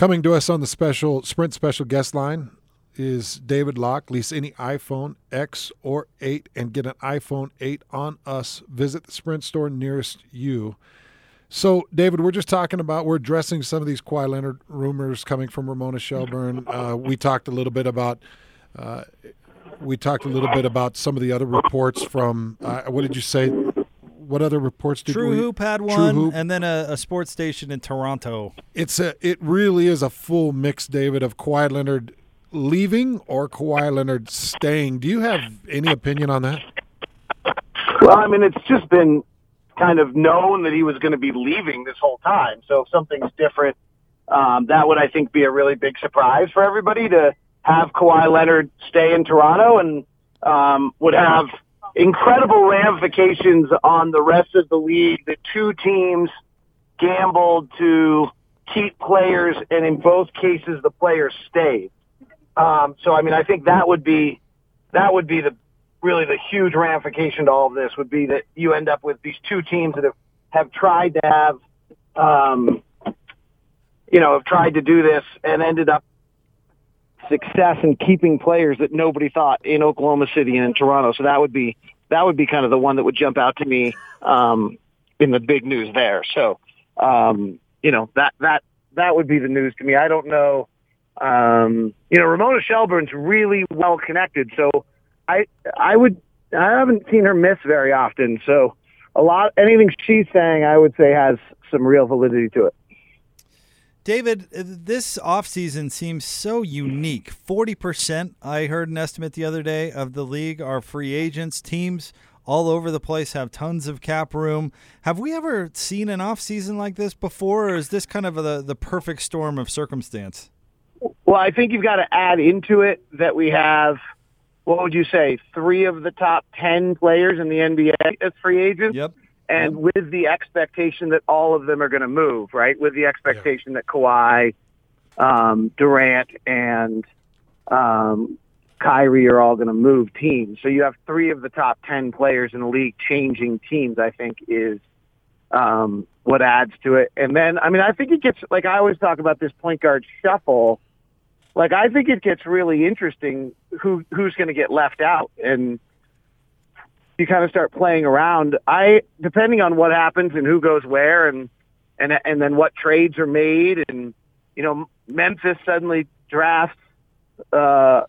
Coming to us on the special Sprint special guest line is David Locke. Lease any iPhone X or 8 and get an iPhone 8 on us. Visit the Sprint store nearest you. So, David, we're just talking about we're addressing some of these Kawhi Leonard rumors coming from Ramona Shelburne. Uh, we talked a little bit about uh, we talked a little bit about some of the other reports from uh, what did you say? What other reports did True we? Hoop had one, Hoop. and then a, a sports station in Toronto. It's a. It really is a full mix, David, of Kawhi Leonard leaving or Kawhi Leonard staying. Do you have any opinion on that? Well, I mean, it's just been kind of known that he was going to be leaving this whole time. So if something's different, um, that would, I think, be a really big surprise for everybody to have Kawhi Leonard stay in Toronto and um, would have incredible ramifications on the rest of the league. The two teams gambled to keep players, and in both cases, the players stayed. Um, so, I mean, I think that would be that would be the really the huge ramification to all of this would be that you end up with these two teams that have have tried to have, um, you know, have tried to do this and ended up success in keeping players that nobody thought in Oklahoma City and in Toronto. So that would be that would be kind of the one that would jump out to me um, in the big news there. So um, you know that that that would be the news to me. I don't know. Um, you know, Ramona Shelburne's really well connected, so I I would I haven't seen her miss very often. So a lot anything she's saying, I would say has some real validity to it. David, uh, this offseason seems so unique. 40%, I heard an estimate the other day, of the league are free agents. Teams all over the place have tons of cap room. Have we ever seen an offseason like this before, or is this kind of the, the perfect storm of circumstance? Well, I think you've got to add into it that we have, what would you say, three of the top 10 players in the NBA as free agents? Yep. And with the expectation that all of them are going to move, right? With the expectation that Kawhi, um, Durant, and um, Kyrie are all going to move teams. So you have three of the top ten players in the league changing teams. I think is um, what adds to it. And then, I mean, I think it gets like I always talk about this point guard shuffle. Like I think it gets really interesting who who's going to get left out and you kind of start playing around. I depending on what happens and who goes where and and and then what trades are made and you know Memphis suddenly drafts uh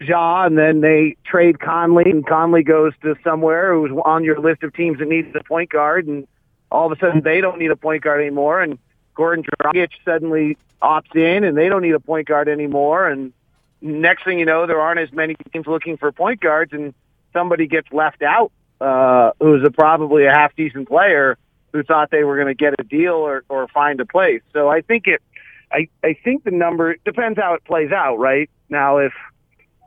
Ja and then they trade Conley and Conley goes to somewhere who's on your list of teams that needs a point guard and all of a sudden they don't need a point guard anymore and Goran Dragic suddenly opts in and they don't need a point guard anymore and next thing you know there aren't as many teams looking for point guards and somebody gets left out uh, who's a, probably a half decent player who thought they were going to get a deal or, or find a place. So I think it, I, I think the number depends how it plays out, right? Now, if,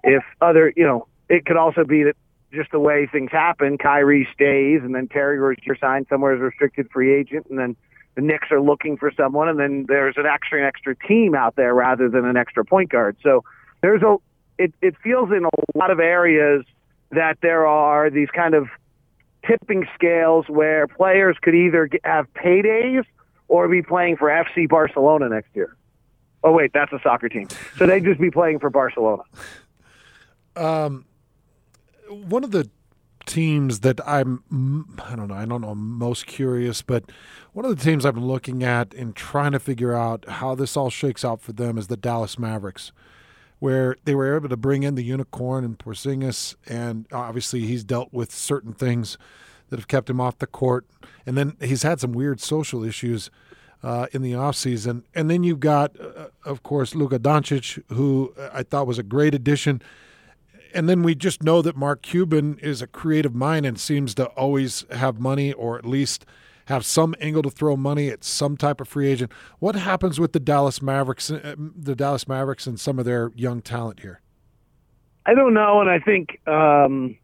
if other, you know, it could also be that just the way things happen, Kyrie stays and then Terry Rozier signs somewhere as a restricted free agent and then the Knicks are looking for someone and then there's an extra, an extra team out there rather than an extra point guard. So there's a, it, it feels in a lot of areas that there are these kind of tipping scales where players could either have paydays or be playing for FC Barcelona next year. Oh wait, that's a soccer team. So they'd just be playing for Barcelona. Um, one of the teams that I'm, I don't know, I don't know, I'm most curious, but one of the teams I've been looking at and trying to figure out how this all shakes out for them is the Dallas Mavericks, where they were able to bring in the unicorn and Porzingis, and obviously he's dealt with certain things that have kept him off the court, and then he's had some weird social issues. Uh, in the offseason. And then you've got, uh, of course, Luka Doncic, who I thought was a great addition and then we just know that Mark Cuban is a creative mind and seems to always have money or at least have some angle to throw money at some type of free agent. What happens with the Dallas Mavericks uh, the Dallas Mavericks and some of their young talent here? I don't know and I think um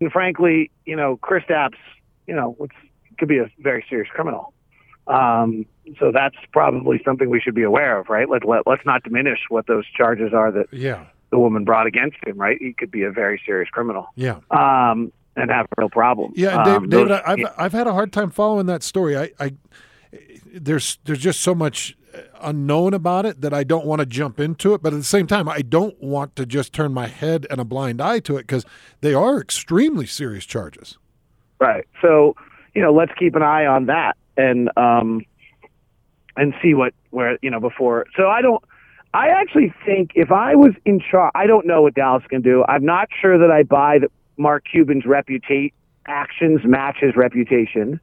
and frankly, you know, Kristaps, you know, could be a very serious criminal. Um so that's probably something we should be aware of, right? Let, let let's not diminish what those charges are that Yeah. the woman brought against him, right? He could be a very serious criminal. Yeah. Um, and have real problem. Yeah, David, Um, David those- I've I've had a hard time following that story. I, I there's there's just so much unknown about it that I don't want to jump into it. But at the same time, I don't want to just turn my head and a blind eye to it because they are extremely serious charges. Right. So, you know, let's keep an eye on that and um and see what where you know before. So I don't. I actually think if I was in charge, I don't know what Dallas can do. I'm not sure that I buy that Mark Cuban's reputation actions match his reputation.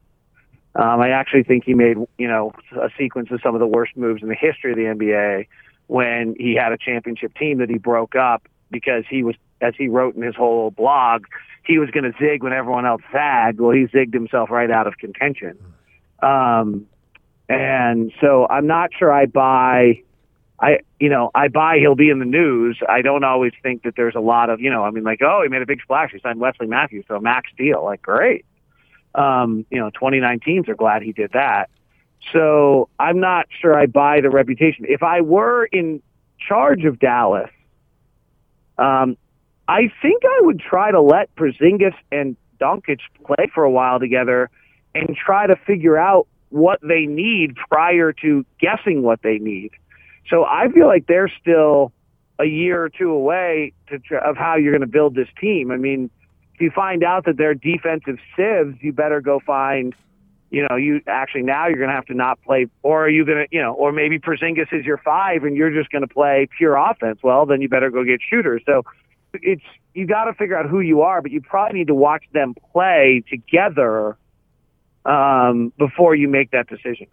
Um, I actually think he made, you know, a sequence of some of the worst moves in the history of the NBA when he had a championship team that he broke up because he was, as he wrote in his whole blog, he was going to zig when everyone else zagged. Well, he zigged himself right out of contention. Um, and so I'm not sure I buy. I you know I buy he'll be in the news. I don't always think that there's a lot of you know I mean like oh he made a big splash he signed Wesley Matthews to a max deal like great. Um, you know 2019s are glad he did that. So I'm not sure I buy the reputation. If I were in charge of Dallas, um, I think I would try to let Porzingis and Doncic play for a while together and try to figure out what they need prior to guessing what they need. So I feel like they're still a year or two away to, of how you're going to build this team. I mean, if you find out that they're defensive sieves, you better go find, you know, you actually now you're going to have to not play, or are you going to, you know, or maybe Porzingis is your five and you're just going to play pure offense. Well, then you better go get shooters. So it's you got to figure out who you are, but you probably need to watch them play together um, before you make that decision.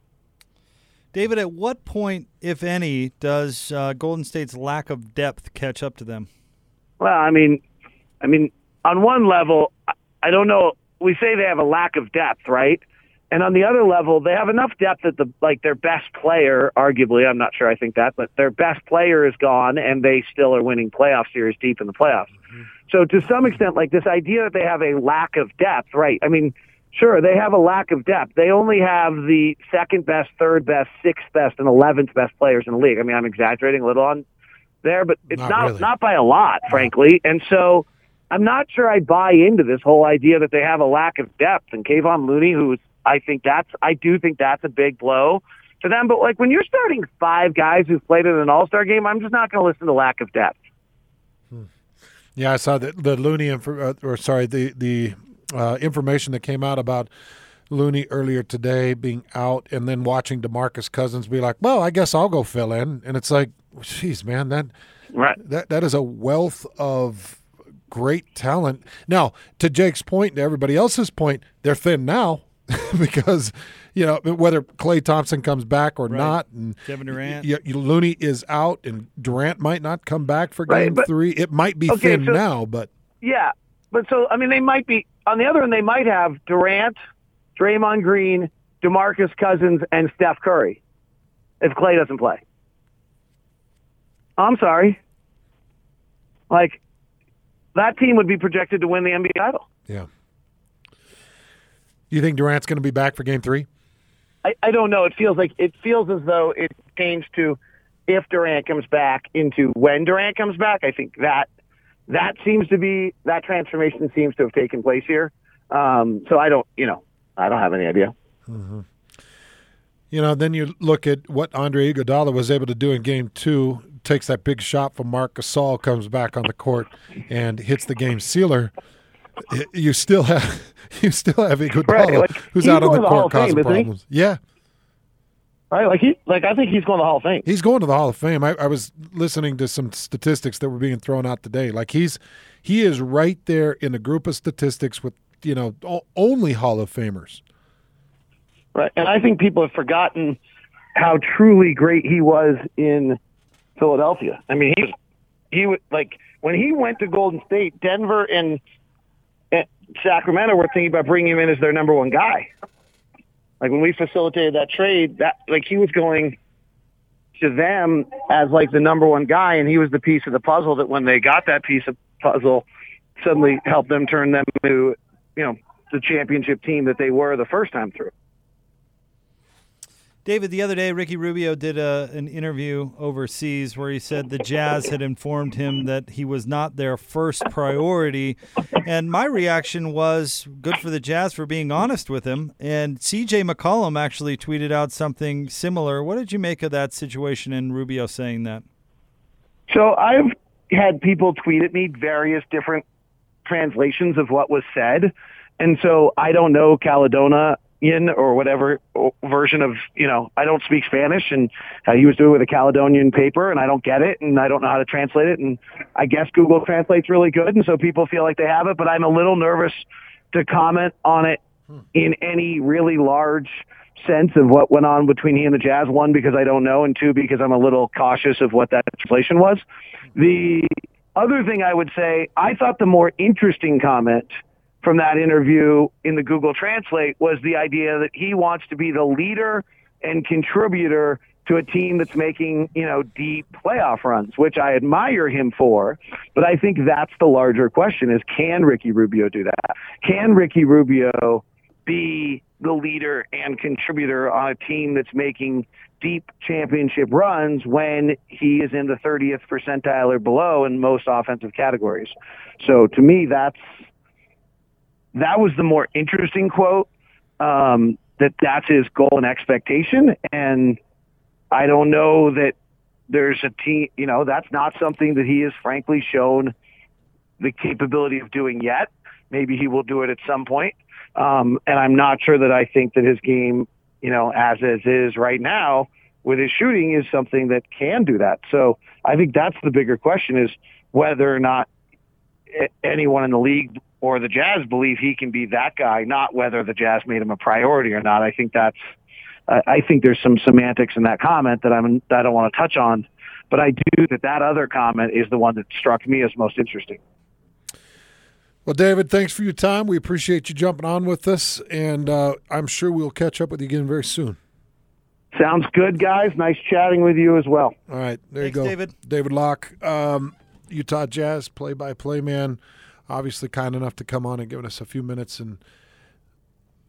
David, at what point, if any, does uh, Golden State's lack of depth catch up to them? Well, I mean, I mean, on one level, I don't know. We say they have a lack of depth, right? And on the other level, they have enough depth that the like their best player, arguably, I'm not sure I think that, but their best player is gone, and they still are winning playoff series deep in the playoffs. Mm-hmm. So to some extent, like this idea that they have a lack of depth, right? I mean, Sure, they have a lack of depth. They only have the second best, third best, sixth best, and eleventh best players in the league. I mean, I'm exaggerating a little on there, but it's not not, really. not by a lot, frankly. And so I'm not sure I buy into this whole idea that they have a lack of depth. And Kevon Looney, who's I think that's I do think that's a big blow to them. But like when you're starting five guys who've played in an All Star game, I'm just not going to listen to lack of depth. Hmm. Yeah, I saw the the Looney, uh, or sorry, the the uh, information that came out about Looney earlier today being out, and then watching Demarcus Cousins be like, "Well, I guess I'll go fill in," and it's like, "Geez, man, that right. that that is a wealth of great talent." Now, to Jake's point, to everybody else's point, they're thin now because you know whether Klay Thompson comes back or right. not, and Kevin Durant, y- y- Looney is out, and Durant might not come back for Game right, but, Three. It might be okay, thin so, now, but yeah, but so I mean, they might be on the other end. They might have Durant, Draymond Green, Demarcus Cousins, and Steph Curry if Klay doesn't play. I'm sorry. Like that team would be projected to win the NBA title. Yeah. Do you think Durant's going to be back for Game Three? I, I don't know. It feels like it feels as though it changed to if Durant comes back into when Durant comes back. I think that that seems to be that transformation seems to have taken place here. Um, so I don't, you know, I don't have any idea. Mm-hmm. You know, then you look at what Andre Iguodala was able to do in Game Two. Takes that big shot from Marc Gasol, comes back on the court and hits the game sealer. You still have you still have Iguodala, right, like, who's out on the, court causing problems. Yeah, Right, like he, like I think he's going to the Hall of Fame. He's going to the Hall of Fame. I, I, was listening to some statistics that were being thrown out today. Like he's he is right there in a group of statistics with you know only Hall of Famers. Right, and I think people have forgotten how truly great he was in Philadelphia. I mean, he he was like when he went to Golden State, Denver and, and Sacramento were thinking about bringing him in as their number one guy. Like when we facilitated that trade, that like he was going to them as like the number one guy, and he was the piece of the puzzle that when they got that piece of puzzle, suddenly helped them turn them to you know the championship team that they were the first time through. David, the other day, Ricky Rubio did a, an interview overseas where he said the Jazz had informed him that he was not their first priority. And my reaction was good for the Jazz for being honest with him. And CJ McCollum actually tweeted out something similar. What did you make of that situation and Rubio saying that? So I've had people tweet at me various different translations of what was said. And so I don't know Catalonia in or whatever version of you know I don't speak Spanish and uh, he was doing it with a Catalonian paper and I don't get it and I don't know how to translate it. And I guess Google Translate's really good and so people feel like they have it but I'm a little nervous to comment on it in any really large sense of what went on between he and the Jazz. One because I don't know and two because I'm a little cautious of what that translation was. The other thing I would say I thought the more interesting comment from that interview in the Google Translate was the idea that he wants to be the leader and contributor to a team that's making, you know, deep playoff runs, which I admire him for. But I think that's the larger question is can Ricky Rubio do that? Can Ricky Rubio be the leader and contributor on a team that's making deep championship runs when he is in the 30th percentile or below in most offensive categories? So to me, that's that was the more interesting quote. Um, that that's his goal and expectation, and I don't know that there's a team. You know, that's not something that he has frankly shown the capability of doing yet. Maybe he will do it at some point. Um, and I'm not sure that I think that his game, you know, as is is right now with his shooting is something that can do that. So I think that's the bigger question is whether or not anyone in the league or the Jazz believe he can be that guy, not whether the Jazz made him a priority or not. I think that's, I think there's some semantics in that comment that I'm, that I don't want to touch on, but I do that that other comment is the one that struck me as most interesting. Well, David, thanks for your time. We appreciate you jumping on with us, and uh, I'm sure we'll catch up with you again very soon. Sounds good, guys. Nice chatting with you as well. All right, there Thanks, you go, David. David Locke, um, Utah Jazz play-by-play man obviously kind enough to come on and give us a few minutes and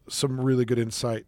some really good insight